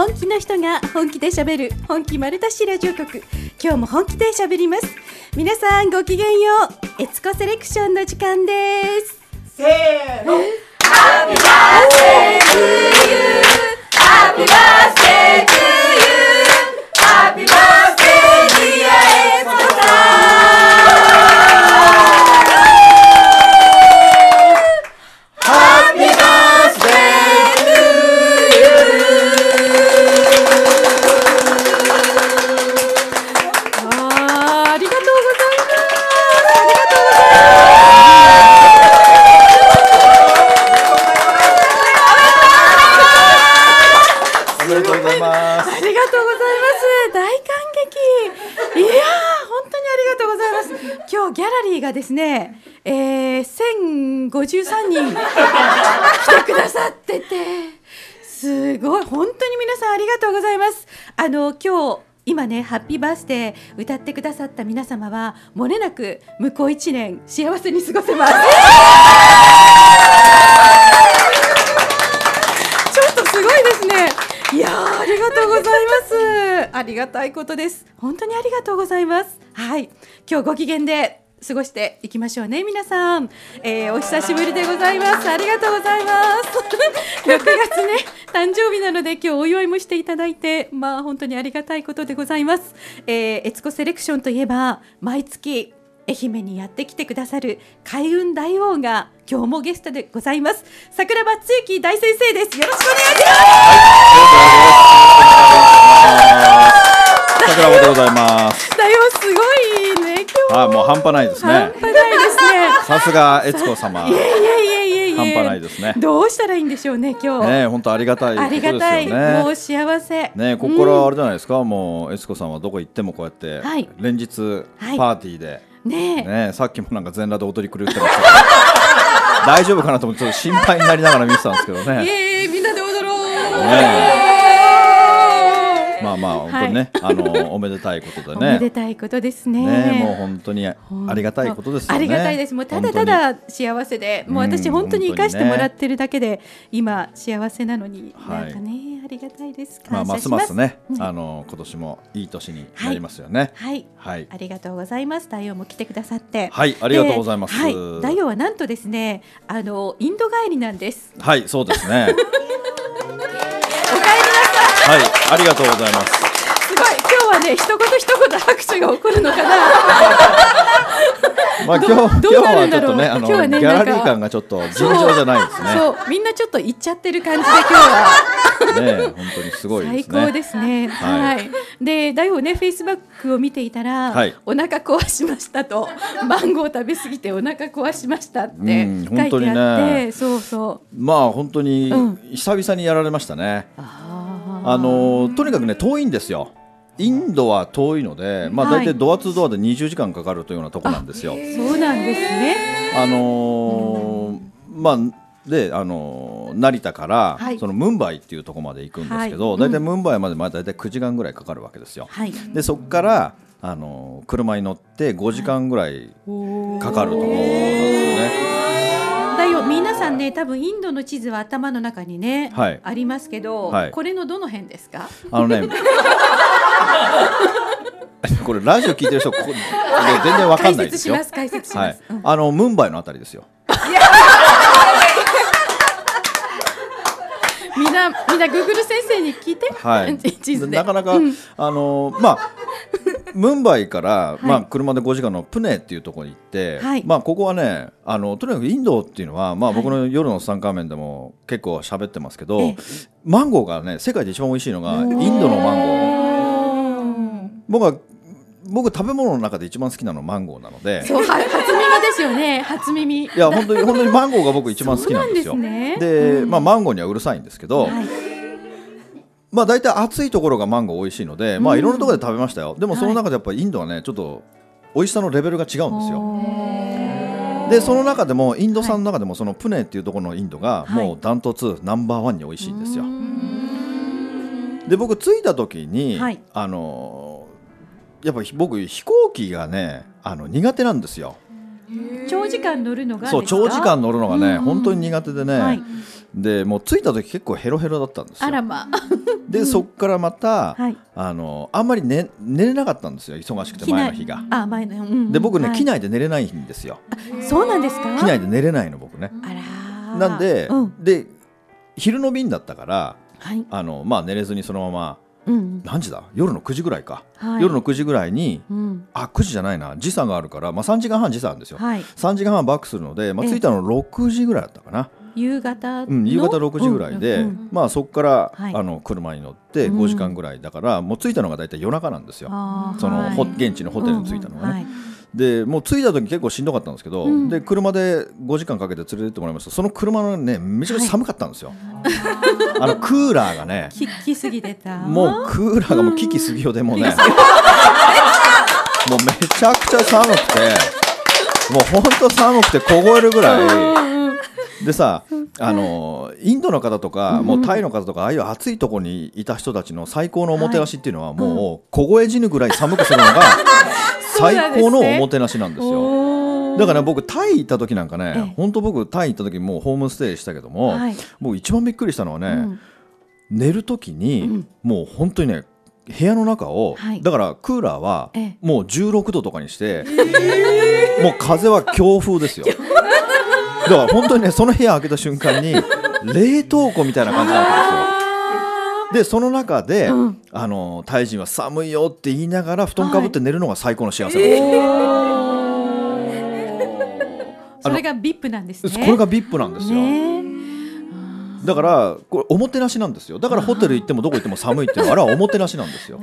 本気の人が本気で喋る本気丸出しラジオ局。今日も本気で喋ります。皆さんごきげんよう。エツコセレクションの時間です。せーの。ハッピーバースデー to you ハッピーバースデー to you ハッピーバースデーがですね、えー、1053人来てくださってて、すごい、本当に皆さんありがとうございます。あの、今日、今ね、ハッピーバースデー歌ってくださった皆様は、もれなく向こう一年幸せに過ごせます。ちょっとすごいですね。いやーありがとうございます。ありがたいことです。本当にありがとうございます。はい、今日ご機嫌で過ごしていきましょうね、皆さん。えー、お久しぶりでございます。ありがとうございます。6月ね、誕生日なので今日お祝いもしていただいて、まあ本当にありがたいことでございます。えー、エツコセレクションといえば毎月愛媛にやってきてくださる開運大王が今日もゲストでございます桜庭つゆ大先生ですよろしくお願いします桜庭でございます。ます大王すごいもう半端ないですね。半端ないですさすが悦子様。ねいやいやいやいや半端ないですね。どうしたらいいんでしょうね今日、ね、本当ありがたいこありがたい、もねう。幸せ。ね、ここからあれじゃないですか、もう悦子さんはどこ行ってもこうやって、はい。連日はい。パーティーで、ねえ。ね、さっきもなんか全裸で踊り狂ってました。大丈夫かなと思ってちょっと心配になりながら見てたんですけどイね。エーイみんなで踊ろう、ねまあまあ本当にね、あのおめでたいことでおめでね。たいことですねね、もう本当にありがたいことですよね。ありがたいです。もうただただ幸せで、もう私うん本当に生かしてもらってるだけで、今幸せなのに、はいなんかねありがたいです。まあますますね、うんあの今年もいい年になりますよね。はい。はい。ありがとうございます。太陽も来てくださって。はいありがとうございますではい。太陽はなんとですね、あのインド帰りなんです。はい、そうですね。はい、ありがとうございます。すごい。今日はね、一言一言拍手が起こるのかな。まあど今日今日はちょっとね、あのねギャラリー感がちょっと尋常じゃないですね。そう、みんなちょっと行っちゃってる感じで今日は。ね、本当にすごいで最すね。高ですね。は。はいで、だよね、フェイスバックを見ていたら、はいお腹壊しましたと、マンゴー食べ過ぎてお腹壊しましたってうん書いてあって、本当にねそうそう。まあ本当にうん久々にやられましたね。ああのとにかくね遠いんですよ。インドは遠いので、まあはい大体ドアツードアで20時間かかるというようなとこなんですよ。そうなんですね。あのーまあであのー成田から、はいそのムンバイっていうところまで行くんですけど、はい大体ムンバイまでまあ大体9時間ぐらいかかるわけですよ。はい。でそこからあのー車に乗って5時間ぐらいかかるところなんですよね。皆さんね、多分インドの地図は頭の中にね、はいありますけど、はいこれのどの辺ですか？あのね これラジオ聞いてる人ここ全然わかんないですよ。解説します。はいあのムンバイのあたりですよ。みんなみんなグーグル先生に聞いて。はい、地図で。なかなか、うんあのまあムンバイから、い。まあ、車で5時間のプネっていうところに行って、はい。まあ、ここはねあのとにかくインドっていうのは、まあ、はい。僕の夜の参加面でも結構喋ってますけど、ええ。マンゴーがね世界で一番美味しいのがインドのマンゴー。僕は僕食べ物の中で一番好きなのはマンゴーなので。そう、は初耳ですよね。初耳。いや本当に本当にマンゴーが僕一番好きなんですよ。ですね。でうん。まあ、マンゴーにはうるさいんですけど、はい。まあ大体暑いところがマンゴー美味しいので、まあうんいろんなところで食べましたよ。でもはい。その中でやっぱりインドはねちょっと美味しさのレベルが違うんですよ。でその中でもインド産の中でもそのプネっていうところのインドがはい。もうダントツナンバーワンに美味しいんですよ。う。ん。で僕着いた時に、はい。あのーやっぱり僕飛行機がねあの苦手なんですよ。長時間乗るのがそう長時間乗るのがね、うん。本当に苦手でね、はいでもう着いた時結構ヘロヘロだったんですよ。あらまでそっからまた、はい。あのあんまり寝寝れなかったんですよ忙しくて前の日が。あ前の、うんうん。で僕ね、はい。機内で寝れないんですよ。そうなんですか？機内で寝れないの僕ね。あらなんで、うん。で昼の便だったからはい。あのまあ寝れずにそのままうん何時だ？夜の9時ぐらいか、はい。夜の9時ぐらいにうん。あ9時じゃないな。時差があるから、まあ、3時間半時差あるんですよ、はい。3時間半バックするので、まあ、ええ。着いたの6時ぐらいだったかな、夕方の、うん、夕方6時ぐらいで、まあ、そこから、はい。あの車に乗ってうん。5時間ぐらいだから、もう着いたのが大体夜中なんですよ。その、はい。ほ現地のホテルに着いたのがね、でもう着いた時結構しんどかったんですけど、うん。で車で5時間かけて連れてってもらいました。その車のねめちゃくちゃ寒かったんですよ、あのクーラーがね。ききすぎてた。もうクーラーがもう危機すぎよでもね、もうめちゃくちゃ寒くてもうほんと寒くて凍えるぐらいでさあのインドの方とかもうタイの方とかああいう暑いところにいた人たちの最高のおもてなしっていうのはもう凍え死ぬぐらい寒くするのが 最高のおもてなしなんですよ。だから僕タイ行った時なんかえねえ本当僕タイ行った時もうホームステイしたけども、はい。僕一番びっくりしたのはね、うん。寝る時に、うん。もう本当にね部屋の中を、はい。だからクーラーはええ。もう16度とかにして、もう風は強風ですよ。だから本当にねその部屋開けた瞬間に 冷凍庫みたいな感じなわけですよ。でその中で、うん。あのタイ人は寒いよって言いながら布団かぶって寝るのが最高の幸せなんですよ、それが VIP なんですね。これが VIP なんですよ、ね。だからこれおもてなしなんですよ。だからホテル行ってもどこ行っても寒いっていうのはあれはおもてなしなんですよ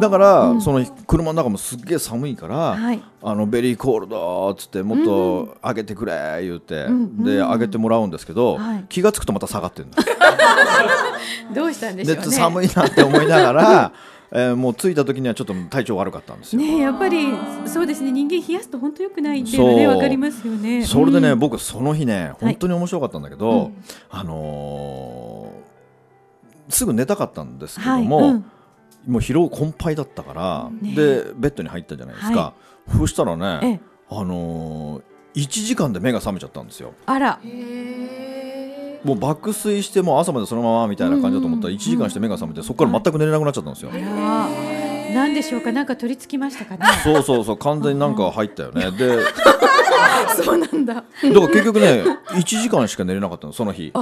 だから、うん。その車の中もすっげえ寒いから、はい。あのベリーコールドっつってもっと上げてくれ言うて、うんで上げてもらうんですけど、はい。気がつくとまた下がってるんです どうしたんでしょうね。で寒いなって思いながら、えーもう着いた時にはちょっと体調悪かったんですよ、ねやっぱりそうですね。人間冷やすと本当良くないっていうのねわかりますよね。それでね、うん僕その日ね本当に面白かったんだけど、うん。あのーすぐ寝たかったんですけどはい。も、うんもう疲労困憊だったから、ね。でベッドに入ったじゃないですか、はそしたらね、ええ。あのー、1時間で目が覚めちゃったんですよ。あら。もう爆睡してもう朝までそのままみたいな感じだと思ったらうん。1時間して目が覚めてそこから全く寝れなくなっちゃったんですよ、あらなんでしょうか。なんか取り付きましたかね。そうそうそう完全になんか入ったよね。でだか そうなんだ。ら結局ね1時間しか寝れなかったのその日。あ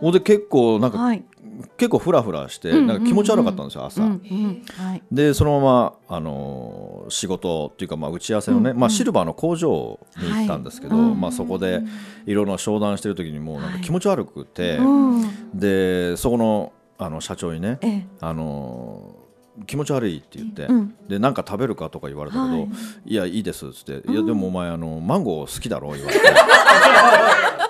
ほんで結構なんか、あはい結構フラフラしてうんなんか気持ち悪かったんですよ朝、でそのまま、あのー仕事っていうか、まあ、打ち合わせのね、うんまあ、シルバーの工場に行ったんですけど、まあ、そこでいろいろ商談してる時にもうなんか気持ち悪くて、うん。でそこのあの社長にね、ええ。あのー気持ち悪いって言って、うん。でなんか食べるかとか言われたけど、はい。い、やいいですっつって、いやでもお前あのマンゴー好きだろ言われて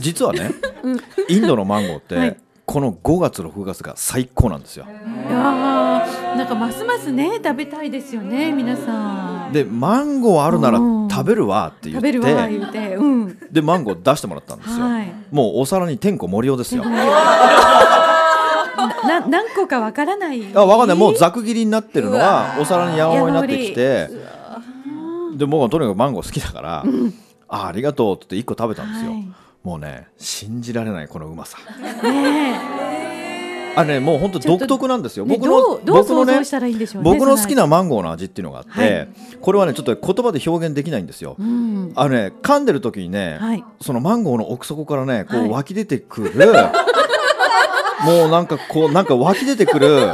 実はね、インドのマンゴーって、はい。この5月6月が最高なんですよ。なんかますますね食べたいですよね皆さん。でマンゴーあるならうん食べるわって言食べるわって言うて。うん。でマンゴー出してもらったんですよ、はい。もうお皿に天子盛りようですよ。なな何個かわからない。あわかんない。もうざく切りになってるのがお皿に山盛りになってきてで僕はとにかくマンゴー好きだから、あありがとうって言って1個食べたんですよ、はいもうね信じられないこのうまさ。ねあれねもう本当独特なんですよ。ね僕のどうどう僕のねね僕の好きそなマンゴーの味っていうのがあって、はい。これはねちょっと言葉で表現できないんですよ、うん。あのね噛んでる時にね、はい。そのマンゴーの奥底からねこはい。う湧き出てくる、もうなんかこうなんか湧き出てくる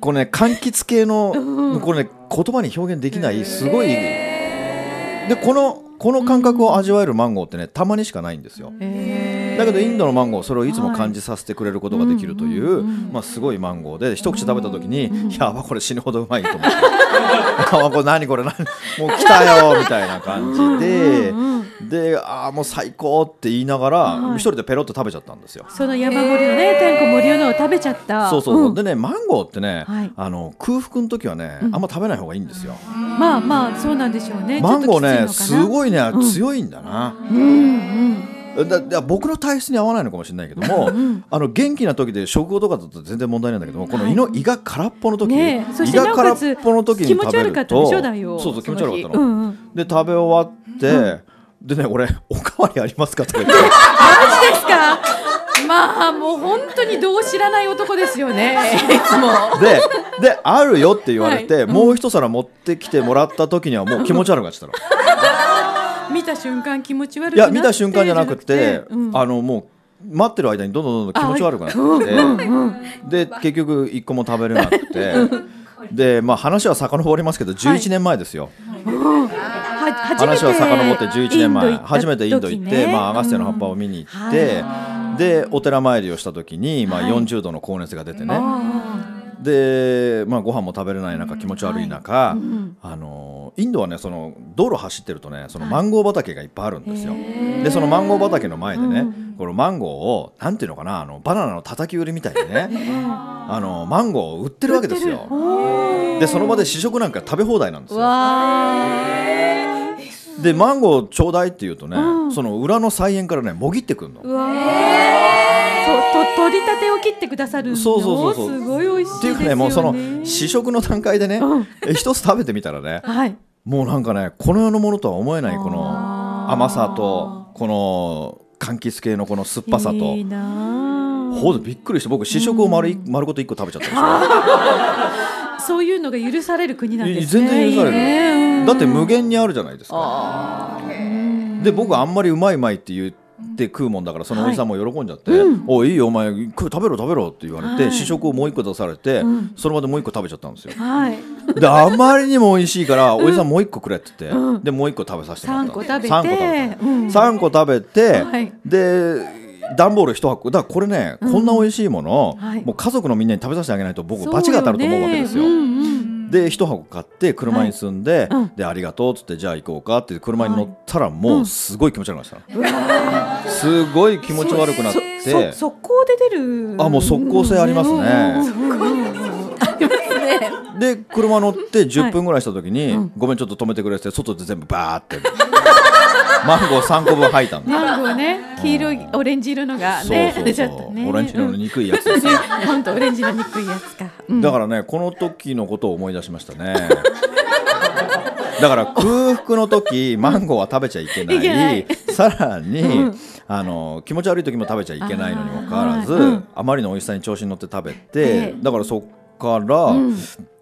このね柑橘系の、うんこれね言葉に表現できないすごい。でこのこの感覚を味わえるマンゴーってねたまにしかないんですよ。へーだけどインドのマンゴーそれをいつも感じさせてくれることができるという、まあ、すごいマンゴーで一口食べた時に、うんやばこれ死ぬほどうまいと思って。やばこれ何これ何もう来たよみたいな感じで、でああもう最高って言いながら、はい。一人でペロッと食べちゃったんですよ。その山盛りのね天子盛りのを食べちゃった。そうそうそう、ん。でねマンゴーってね、はい。あの空腹の時はね、うん。あんま食べない方がいいんですよ。まあまあそうなんでしょうね。マンゴーねすごいね、うん。強いんだな。うんうんだだ僕の体質に合わないのかもしれないけども、うんあの元気な時で食後とかだと全然問題ないんだけどもこの胃の、胃が空っぽの時、ね。胃が空っぽの時に気持ち食べると悪かったでしょだよそうそう気持ち悪かったの。その日。うんうん。で食べ終わって、でね俺「おかわりありますか?」とか言って。マジですか？まあもう本当にどう知らない男ですよね。いつも。でで「あるよ」って言われて、はい。もう一皿持ってきてもらった時にはもう気持ち悪くなっちゃったの。見た瞬間気持ち悪くいなって。や見た瞬間じゃなくて、うん。あのもう待ってる間にどんどんどんどん気持ち悪くなって、で結局一個も食べれなくて。でまあ話は遡りますけど11年前ですよ、は初めて話は遡って11年前。初めてインド行って、時ねまあ、アガステの葉っぱを見に行って、でお寺参りをした時に、まあ、はい。40度の高熱が出てね、あで、まあ、ご飯も食べれない中気持ち悪い中、んあのインドはねその道路走ってるとねそのマンゴー畑がいっぱいあるんですよ。でそのマンゴー畑の前でね、このマンゴーをなんていうのかなあのバナナの叩き売りみたいにね、あのマンゴーを売ってるわけですよ。でその場で試食なんか食べ放題なんですー。よ。わでマンゴーちょうだいって言うとね、その裏の菜園からねもぎってくんの。ーうわー。とと取り立てを切ってくださるのそうそうそうそう。すごい美味しいっていうかねもうその試食の段階でね、え一つ食べてみたらねはい。もうなんかねこの世のものとは思えないこの甘さとこの柑橘系のこの酸っぱさと。いいほんとびっくりして僕試食を丸い丸ごと1個食べちゃったでし そういうのが許される国なんょですね。全然許される。うんだって無限にあるじゃないですか。で僕あんまりうまいうまいって言って食うもんだからそのおじさんも喜んじゃって「おいいいよお前食べろ食べろ」って言われはい。て試食をもう1個出されてその場でもう1個食べちゃったんですよ。はい。であまりにも美味しいからおじさんもう一個くれって言って、でもう一個食べさせてもらった三個食べて。三個食べて、はい。で段ボール一箱。だからこれね、こんな美味しいもの、はい。もう家族のみんなに食べさせてあげないと僕罰が当たると思うわけですよ。で一箱買って車に積んで、うん。でありがとうっつってじゃあ行こうかって車に乗ったらもうすごい気持ち悪くなりました、すごい気持ち悪くなって。そ速攻で出る。あもう即効性ありますね、で車乗って10分ぐらいした時に、ごめんちょっと止めてくれって外で全部バーって。マンゴー3個分吐いたんだマンゴーね。黄色いオレンジ色のがねそうそうそう。ね。オレンジ色の憎いやつです。よ 本当オレンジの憎いやつか、うん。だからねこの時のことを思い出しましたね。だから空腹の時マンゴーは食べちゃいけない。さらに、あの気持ち悪い時も食べちゃいけないのにもかかわらずあ,、あーうん。まりの美味しさに調子に乗って食べて、ええ。だからそっから、ん。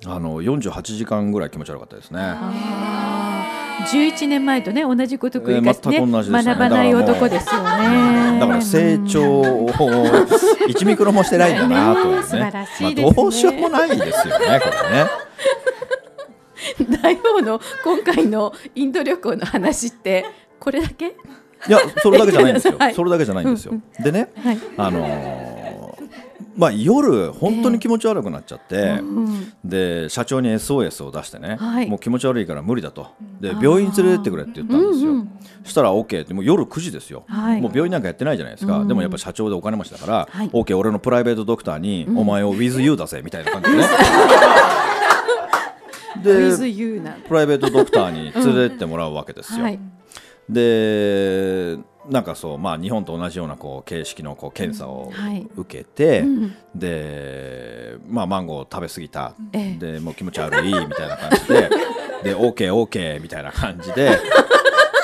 あの48時間ぐらい気持ち悪かったですね。あー。11年前とね同じこと繰り返しね,、えーね。学ばない男ですよね。だから成長を1ミクロもしてないんだなというね。ね素晴らしいまあ、どうしようもないですよねこれね。大王の今回のインド旅行の話ってこれだけ？いやそれだけじゃないんですよ、はい。それだけじゃないんですよ。でね、はい。あのーまあ、夜本当に気持ち悪くなっちゃって、うんで社長に SOS を出してね、はい。もう気持ち悪いから無理だと。で病院連れてってくれって言ったんですよ、うんうん。そしたら OK ってもう夜9時ですよ、はい。もう病院なんかやってないじゃないですか、でもやっぱ社長でお金持ちだから、はい。OK 俺のプライベートドクターに、お前を With you だぜみたいな感じでね。でプライベートドクターに連れてってもらうわけですよ、はい。でなんかそうまあ日本と同じようなこう形式のこう検査をはい。受けて、ん。でまあマンゴーを食べ過ぎた、ええ。でもう気持ち悪いみたいな感じで。で OKOK みたいな感じで。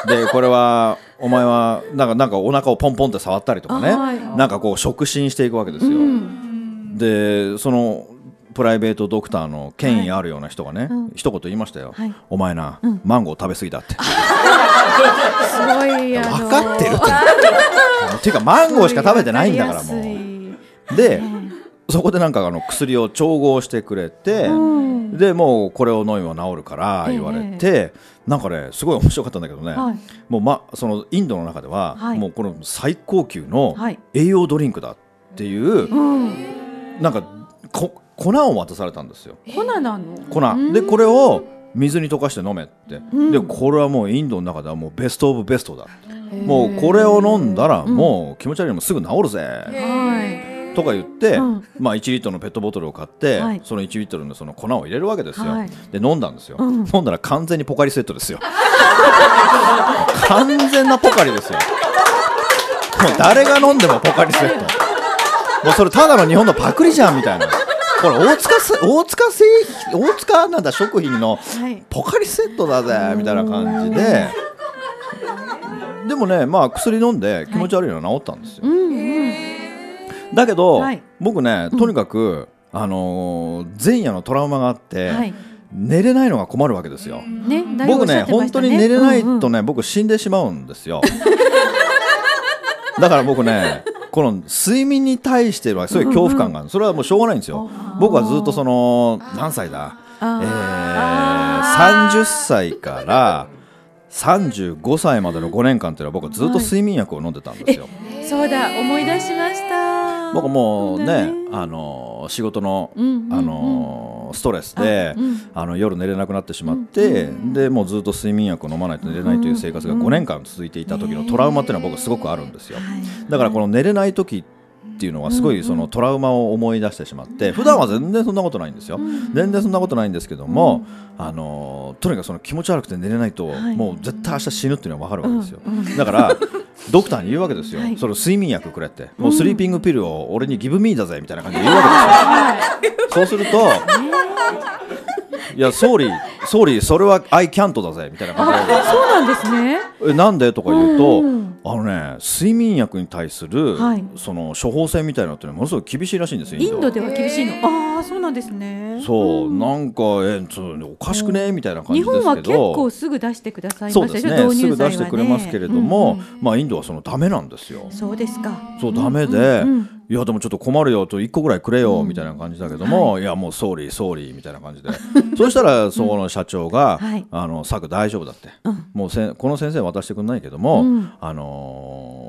でこれはお前はなんかなんかお腹をポンポンって触ったりとかね、はい。なんかこう触診していくわけですよ、でそのプライベートドクターの権威あるような人がね、一言言いましたよ、はい。お前な、マンゴー食べ過ぎだって すごいあの分かってるっ ていうかマンゴーしか食べてないんだからもう。でそこでなんかあの薬を調合してくれて、ん。でもうこれを飲めば治るから言われて、なんかねすごい面白かったんだけどね、はい。もうまそのインドの中では、はい。もうこの最高級のはい。栄養ドリンクだっていう、うん。なんかこ粉を渡されたんですよ。粉なの？粉。でこれを水に溶かして飲めって、でこれはもうインドの中ではもうベストオブベストだもうこれを飲んだらもう気持ち悪いのもすぐ治るぜ、はい。とか言って、うん。まあ、1リットルのペットボトルを買って、はい。その1リットルのその粉を入れるわけですよ、はい。で飲んだんですよ、うん。飲んだら完全にポカリセットですよ。完全なポカリですよ。もう誰が飲んでもポカリセット。もうそれただの日本のパクリじゃんみたいなこれ大塚せ 大塚製品大塚なんだ食品の。はい。ポカリセットだぜみたいな感じで。でもねまあ薬飲んで気持ち悪いのは治ったんですよ、だけど、はい。僕ねとにかく、あのー前夜のトラウマがあって、はい。寝れないのが困るわけですよ。僕ね本当に寝れないとね、僕死んでしまうんですよ。だから僕ねこの睡眠に対してはすごい恐怖感がある。それはもうしょうがないんですよ。僕はずっとその何歳だ？えあー、30歳から35歳までの5年間っていうのは僕はずっと睡眠薬を飲んでたんですよ。そうだ。思い出しました。僕もうねあの仕事の、あのストレスであうん。あの夜寝れなくなってしまって、でもうずっと睡眠薬を飲まないと寝れないという生活が5年間続いていた時のトラウマっていうのは僕すごくあるんですよ。はい。だからこの寝れない時っていうのはすごいそのトラウマを思い出してしまって普段は全然そんなことないんですよ。全然そんなことないんですけどもあのとにかくその気持ち悪くて寝れないとはい。もう絶対明日死ぬっていうのは分かるわけですよ。だからドクターに言うわけですよ。はい。その睡眠薬くれって。もうスリーピングピルを俺にギブミーだぜみたいな感じで言うわけですよ。そうするといや総理総理それは I can't だぜみたいな感じで。そうなんですね。えなんで？とか言うと、うんあのね睡眠薬に対する、はい。その処方箋みたいなのってねものすごい厳しいらしいんですよインド。ででは厳しいの。ああそうなんですね。そう、なんかえちょっとおかしくね？みたいな感じ日ですけど。本は結構すぐ出してくださいそうですましたよね。すぐ出してくれますけれども、うんうんまあインドはそのダメなんですよ。そうですか。そうダメで、うんうん。いやでもちょっと困るよと1個ぐらいくれよみたいな感じだけども、い、やもう総理総理みたいな感じで。そうしたらそこの社長が「はい。あのサク大丈夫だ」って、うん。もうせんこの先生は渡してくんないけども、うん。あの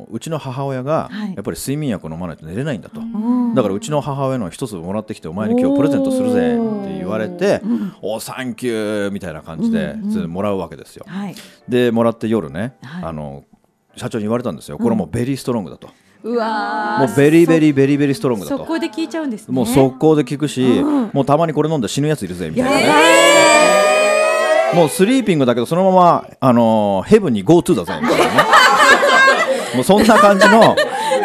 ーうちの母親がはい。やっぱり睡眠薬を飲まないと寝れないんだと。うん。だからうちの母親の一つもらってきてお前に今日プレゼントするぜって言われてうん「おサンキュー」みたいな感じでもらうわけですよ。はい。でもらって夜ね、はい。あの社長に言われたんですよ。これはもう very strong だと、うわー。もう very very very very strong だと。そこで聞いちゃうんですね。もう速攻で聞くし、うんもうたまにこれ飲んで死ぬやついるぜみたいなね、えもう sleeping だけどそのまま、あのーヘブンに GoTo だぜみたいなねもうそんな感じの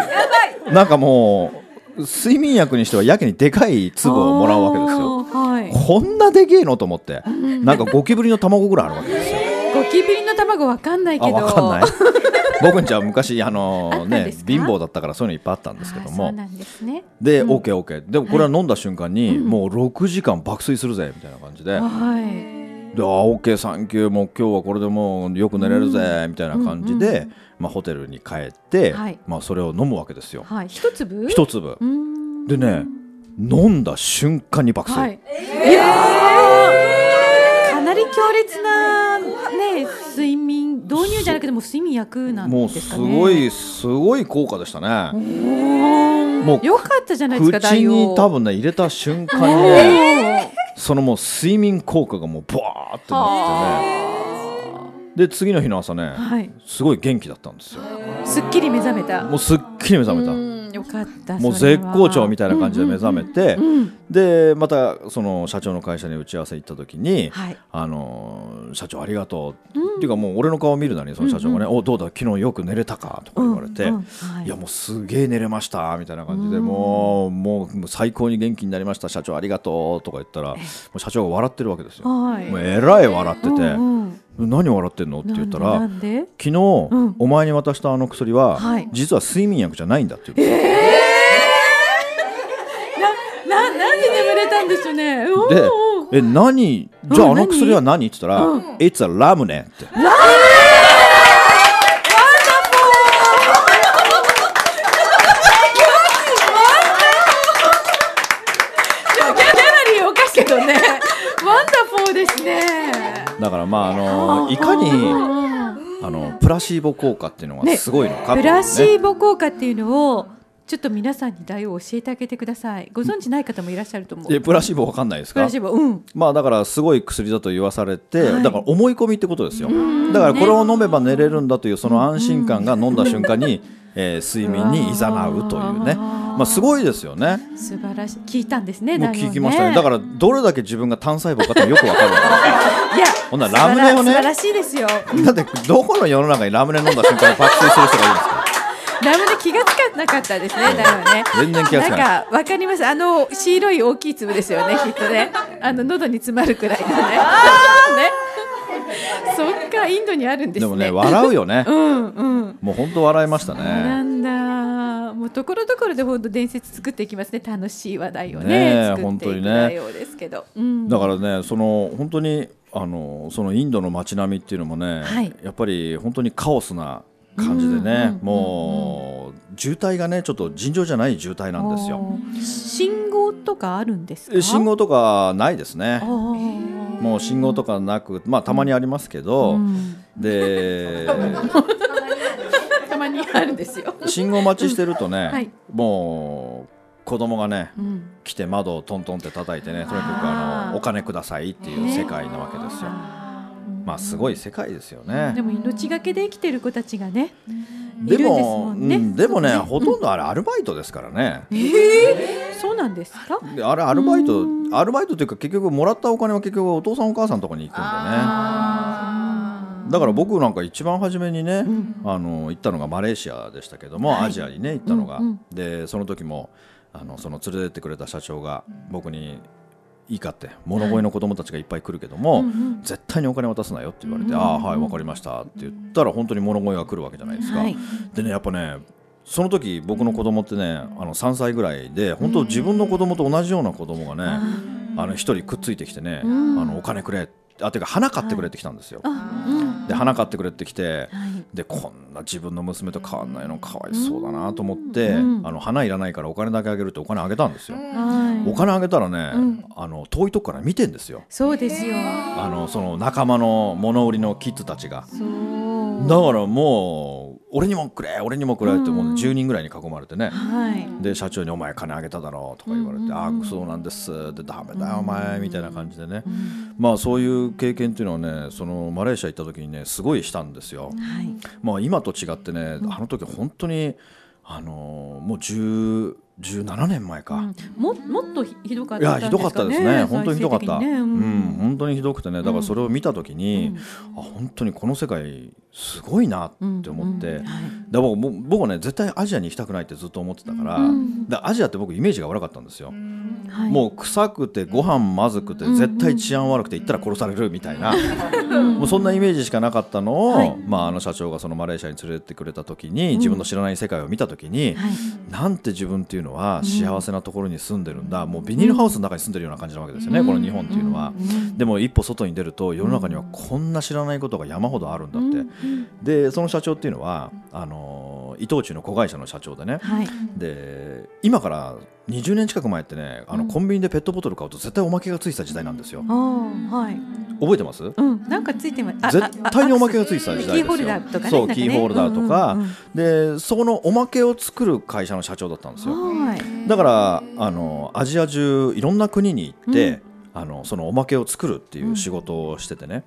なんかもう睡眠薬にしてはやけにでかい粒をもらうわけですよ。はい。こんなでけえのと思ってなんかゴキブリの卵ぐらいあるわけですよ。ゴキブリの卵わかんないあけど。わかんない。僕んちは昔あのーね貧乏だったからそういうのいっぱいあったんですけども。あーそうなんですね。で、うん。OKOK でもこれは飲んだ瞬間に、もう6時間爆睡するぜみたいな感じで、はい。で OK サンキューもう今日はこれでもうよく寝れるぜみたいな感じで、まあ、ホテルに帰って、はい。まあ、それを飲むわけですよ。はい。一粒？一粒。うーん。でね飲んだ瞬間に爆睡、はい。いやーかなり強烈なね睡眠導入じゃなくても睡眠薬なんもうですかね。すごいすごい効果でしたね。もうよかったじゃないですか口に多分ね入れた瞬間にねそのもう睡眠効果がもうバーってなってねで次の日の朝ね、はい。すごい元気だったんですよ。すっきり目覚めた。もうすっきり目覚めた。うんよかったもう絶好調みたいな感じで目覚めて、うんうんでまたその社長の会社に打ち合わせ行った時に、はい。あのー社長ありがとう、っていうかもう俺の顔を見るなりその社長がね「おどうだ？昨日よく寝れたか?」とか言われて「うんうんはいいやもうすげえ寝れました」みたいな感じで、もうもうもう最高に元気になりました社長ありがとう。とか言ったらもう社長が笑ってるわけですよ。はい。もうえらい笑ってて、うんうん何笑ってんの？って言ったら昨日、ん。お前に渡したあの薬は、はい。実は睡眠薬じゃないんだって言う、ななんで眠れたんでしょうね。でえ何？じゃあうんあの薬は何？って言ったらうん「It's a ラムネ」ってギャラリーおかしいけどねwonderful ですねだからまああのいかにあのプラシーボ効果っていうのがすごいのかね。プラシーボ効果っていうのをちょっと皆さんに題を教えてあげてください。ご存知ない方もいらっしゃると思う。えプラシーボわかんないですか？プラシーボうん。まあだからすごい薬だと言わされて、はい。だから思い込みってことですよ。だからこれを飲めば寝れるんだというその安心感が飲んだ瞬間に、えー睡眠に誘うというね。まあすごいですよね。素晴らしい。聞いたんですねもう聞きましたね。だからどれだけ自分が単細胞かってよくわかるわ いやほんならラムネをね。素晴らしいですよ。けだってどこの世の中にラムネ飲んだ瞬間に爆睡する人がいるんですか？ラムネ気がつかなかったですねだよね。全然気がつかない。なんかわかります。あの白い大きい粒ですよねきっとね。あの喉に詰まるくらいのね インドにあるんですね。でもね笑うよねうん うん。もう本当笑いましたそうなねんだ。もうところどころで本当伝説作っていきますね。楽しい話題をねねえ作ってい本当にねですけど。うんだからねその本当にあのそのインドの街並みっていうのもね、はいやっぱり本当にカオスな感じでね、もう渋滞がねちょっと尋常じゃない渋滞なんですよ。信号とかあるんです信号とかないですね。もう信号とかなく、まあたまにありますけど、うんで たまにあるんですよ。信号待ちしてるとね、はいもう子供がねうん。来て窓をトントンって叩いてねとにかくあのお金くださいっていう世界なわけですよ。まあすごい世界ですよね。でも命がけで生きてる子たちがね、いでもでもねほとんどあれアルバイトですからね。そうなんですか？であれアルバイトうん。アルバイトというか結局もらったお金は結局お父さんお母さんのところに行くんでね。だから僕なんか一番初めにね、んあの行ったのがマレーシアでしたけども、はい。アジアにね行ったのが、うんうん。でその時もあのその連れてってくれた社長が僕にいいかって物乞いの子供たちがいっぱい来るけども、うんうん。絶対にお金渡すなよって言われて、うんああはいわかりましたって言ったら本当に物乞いが来るわけじゃないですか。はい。でねやっぱねその時僕の子供ってねあの3歳ぐらいで本当自分の子供と同じような子供がねあの一人くっついてきてね、うんあのお金くれあていうか花買ってくれってきたんですよ。で花買ってくれってきてはい。でこんな自分の娘と変わんないのかわいそうだなと思って、うんあの花いらないからお金だけあげるってお金あげたんですよ。はい。お金あげたらね、うんあの遠いとこから見てんですよ。そうですよ。あのその仲間の物売りのキッズたちが。だからもう俺にもくれ俺にもくれってもううん。10人ぐらいに囲まれてね、はい。で社長に「お前金あげただろ」とか言われて「うん。ああそうなんです」で「ダメだよお前」みたいな感じでね、うん。まあそういう経験っていうのはねそのマレーシア行った時にねすごいしたんですよ。はい。まあ今と違ってねあの時本当にあのーもう10 17年前か。うん。ももっとひひどかっいたんですかね。やひどかったですね、本当にひどかった、最終的にねうん、本当にひどくてね、だからそれを見たときに、あ本当にこの世界すごいなって思って、うんうんはい。僕僕はね絶対アジアに行きたくないってずっと思ってたから、うん。だからアジアって僕イメージが悪かったんですよ、はい。もう臭くてご飯まずくて絶対治安悪くて行ったら殺されるみたいな、もうそんなイメージしかなかったのを、はい。まあ、あの社長がそのマレーシアに連れてってくれた時に自分の知らない世界を見た時に、はい。なんて自分っていうのは幸せなところに住んでるんだ、もうビニールハウスの中に住んでるような感じなわけですよね、この日本っていうのは。でも一歩外に出ると世の中にはこんな知らないことが山ほどあるんだって、でその社長っていうのはあの伊藤忠の子会社の社長でね、はい。で今から20年近く前ってねあの、うん。コンビニでペットボトル買うと絶対おまけがついてた時代なんですよ。はい。覚えてます？うん。なんかついてます。あ絶対におまけがあついてた時キーホ代ですよ。ルダーとかねそう、キーホルダーとか、うんうんでそこのおまけを作る会社の社長だったんですよ。はい。だからあのアジア中いろんな国に行って、あのそのおまけを作るっていう仕事をしててね、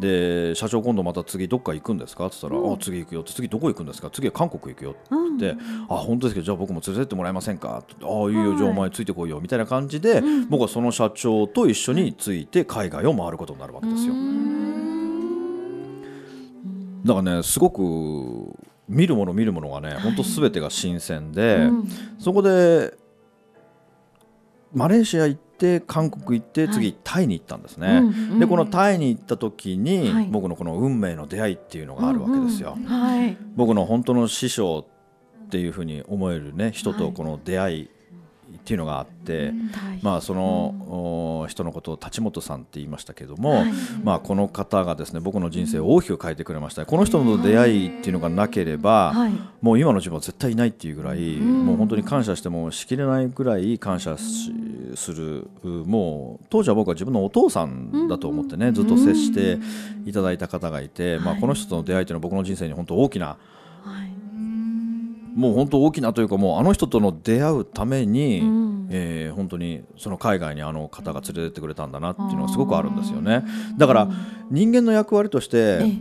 で社長今度また次どっか行くんですか？って言ったら、うん。あ次行くよって。次どこ行くんですか？次は韓国行くよってうん。言って、あ本当ですけどじゃあ僕も連れてってもらえませんか？って言ってあい。いよ、はいじゃあお前ついてこいよみたいな感じで、うん。僕はその社長と一緒について海外を回ることになるわけですよ。だからねすごく見るもの見るものがね、本当すべてが新鮮で、うん。そこでマレーシア行って韓国行ってはい。次タイに行ったんですね。うんでこのタイに行った時に、はい。僕のこの運命の出会いっていうのがあるわけですよ。うんうんはい。僕の本当の師匠っていうふうに思えるね人はいとこの出会いっていうのがあって、はいまあその、お人のことを立本さんって言いましたけども、はい。まあこの方がですね僕の人生を大きく変えてくれました。この人の出会いっていうのがなければ、はい。もう今の自分は絶対いないっていうぐらい、ん。もう本当に感謝してもしきれないぐらい感謝しするもう当時は僕は自分のお父さんだと思ってね、ずっと接していただいた方がいて、まあ、はい。この人との出会いというのは僕の人生に本当大きなはいもう本当大きなというかもうあの人との出会うために、うん。えー本当にその海外にあの方が連れてってくれたんだなっていうのがすごくあるんですよね。だから人間の役割として、え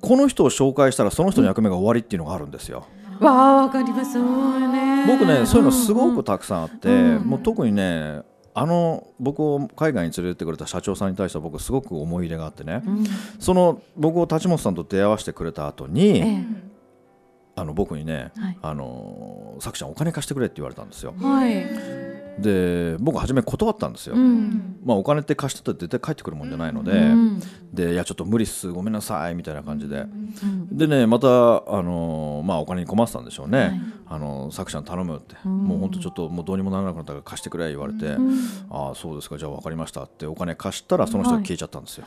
この人を紹介したらその人の役目が終わりっていうのがあるんですよ。えわあわかります。ね。僕ねそういうのすごくたたくさんあって、うん。もう特にねあの僕を海外に連れてってくれた社長さんに対しては僕すごく思い入れがあってね、うん。その僕を立本さんと出会わせてくれた後に、ええあの僕にね、はい。あの「さくちゃんお金貸してくれ」って言われたんですよ。はい。で僕初め断ったんですよ、うん。まあお金って貸したって絶対返ってくるもんじゃないので、うん。でいやちょっと無理っすごめんなさいみたいな感じで、うん。でねまたあのーまあお金に困ってたんでしょうね、はい。あの作者に頼むって、ん。もう本当ちょっともうどうにもならなくなったから貸してくれ言われて、うん。ああそうですかじゃあ分かりましたってお金貸したらその人が消えちゃったんですよ、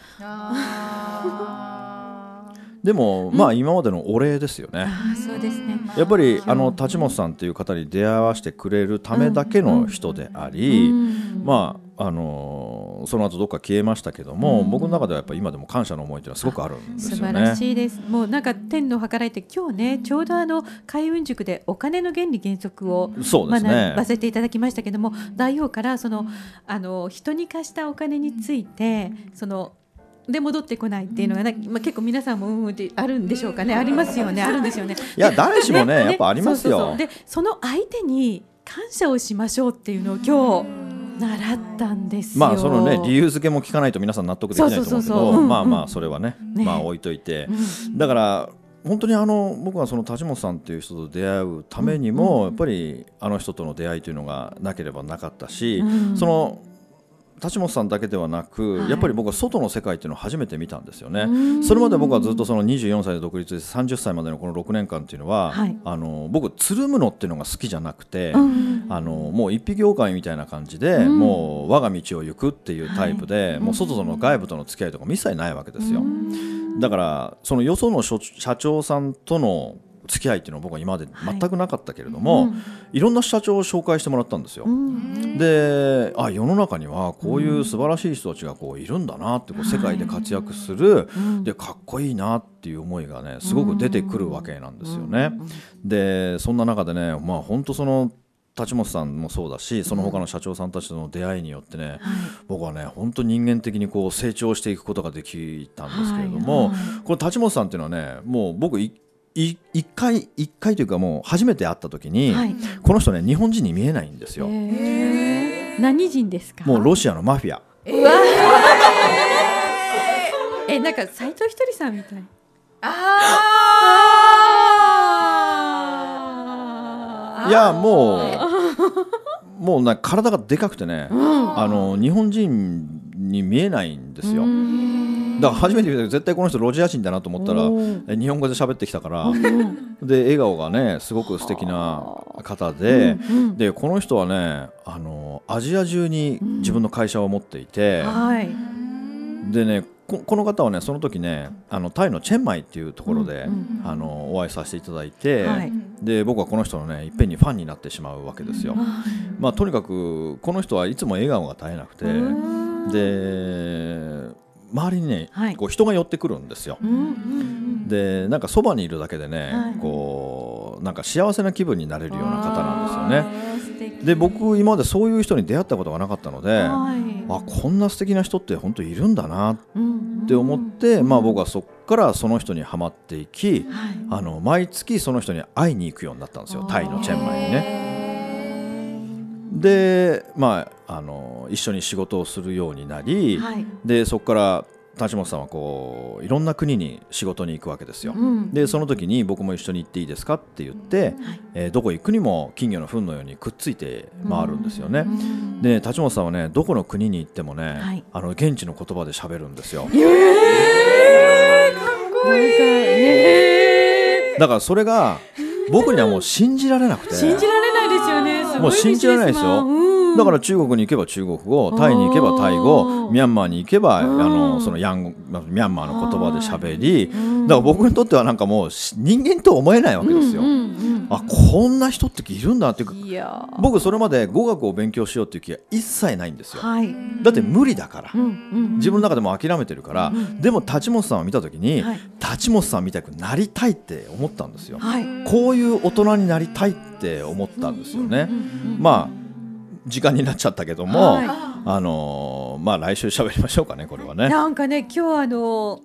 でも、まあ今までのお礼ですよね、そうですね。やっぱりあの立本さんっていう方に出会わせてくれるためだけの人であり、うん。まああのーその後どっか消えましたけども、僕の中ではやっぱ今でも感謝の思いっていうのはすごくあるんですよ素晴らね。しいです。もうなんか天の計らいって今日ねちょうどあの開運塾でお金の原理原則を学ばせていただきましたけども、大王からそのあの人に貸したお金についてそので戻ってこないっていうのがね、まあ、結構皆さんもうんうんってあるんでしょうかね。ありますよね。あるんですよね。いや誰しもねやっぱありますよ。でその相手に感謝をしましょうっていうのを今日習ったんですよ。まあそのね理由付けも聞かないと皆さん納得できないと思うけどまあまあそれはねねまあ置いといて。うんだから本当にあの僕はその立本さんっていう人と出会うためにもやっぱりあの人との出会いというのがなければなかったしうん。その立本さんだけではなく、はい。やっぱり僕は外の世界っていうのを初めて見たんですよね。うん。それまで僕はずっとその24歳で独立して30歳までのこの6年間っていうのは、はい。あの僕つるむのっていうのが好きじゃなくて、うんあのもう一匹狼みたいな感じで、うん。もう我が道を行くっていうタイプで、はい。もう外との外部との付き合いとかも一切ないわけですよ。だからそのよその所社長さんとの付き合いっていうのは僕は今まで全くなかったけれども、うん。いろんな社長を紹介してもらったんですよ。うん。であ世の中にはこういう素晴らしい人たちがこういるんだなってこう世界で活躍する、うん。でかっこいいなっていう思いがねすごく出てくるわけなんですよね。でそんな中でねまあ本当その立本さんもそうだしその他の社長さんたちとの出会いによってね、僕はね本当人間的にこう成長していくことができたんですけれども、はいこの立本さんっていうのはねもう僕いい一回一回というかもう初めて会った時に、はいこの人ね日本人に見えないんですよ。何人ですか？もうロシアのマフィア。えなんか斉藤ひとりさんみたい。あいやもうもうね体がでかくてね、あの日本人に見えないんですよ。だから初めて見た時絶対この人ロシア人だなと思ったら日本語で喋ってきたからで笑顔がねすごく素敵な方でうんでこの人はねあのアジア中に自分の会社を持っていてはい。でねここの方はねその時ねあのタイのチェンマイっていうところで、うんあのお会いさせていただいて、はい。で僕はこの人のねいっぺんにファンになってしまうわけですよ。まあ、とにかくこの人はいつも笑顔が絶えなくてで周りにね、はい。こう人が寄ってくるんですよ。うんうんでなんかそばにいるだけでね、はい。こうなんか幸せな気分になれるような方なんですよね。で僕今までそういう人に出会ったことがなかったので、はい。あこんな素敵な人って本当いるんだなっうんて思って、まあ、僕はそこからその人にはまっていき、はい。あの毎月その人に会いに行くようになったんですよ。タイのチェンマイにね。で、まあ、あの一緒に仕事をするようになり、はい。でそこから立本さんはこういろんな国に仕事に行くわけですよ。うん。でその時に僕も一緒に行っていいですかって言って、えーどこ行くにも金魚の糞のようにくっついて回るんですよね。うん。で立本さんはねどこの国に行ってもね、はい。あの現地の言葉で喋るんですよ。なんかねだからそれが僕にはもう信じられなくて。信じられもう信じられないですよ。だから中国に行けば中国語タイに行けばタイう語んミャンマーに行けばあうん。のそのヤンゴミャンマーの言葉で喋りん。だから僕にとってはなんかもうし人間と思えないわけですよ。うんうんうんあこんな人っているんだっていうか僕それまで語学を勉強しようっていう気が一切ないんですよ。はい。だって無理だから。うんうん自分の中でも諦めてるからでも立本さんを見た時にはい。立本さんみたくなりたいって思ったんですよはい。こういう大人になりたいって思ったんですよね。まあ時間になっちゃったけども、はい。あのーまあ来週喋りましょうかねこれはね。なんかね今日あの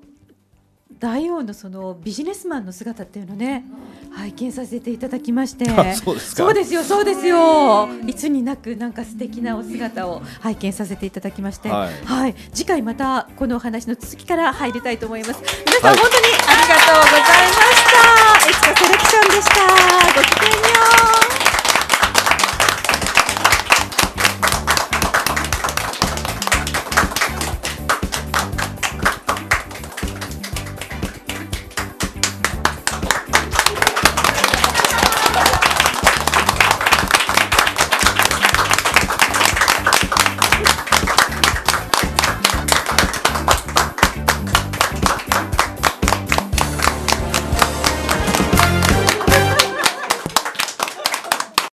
大王のそのビジネスマンの姿っていうのね拝見させていただきまして。あそうですか？そうですよそうですよ。いつになくなんか素敵なお姿を拝見させていただきまして。ははい。い、次回またこのお話の続きから入りたいと思います。皆さん、はい。本当にありがとうございました。エスカセレクションでした。ごきげんよう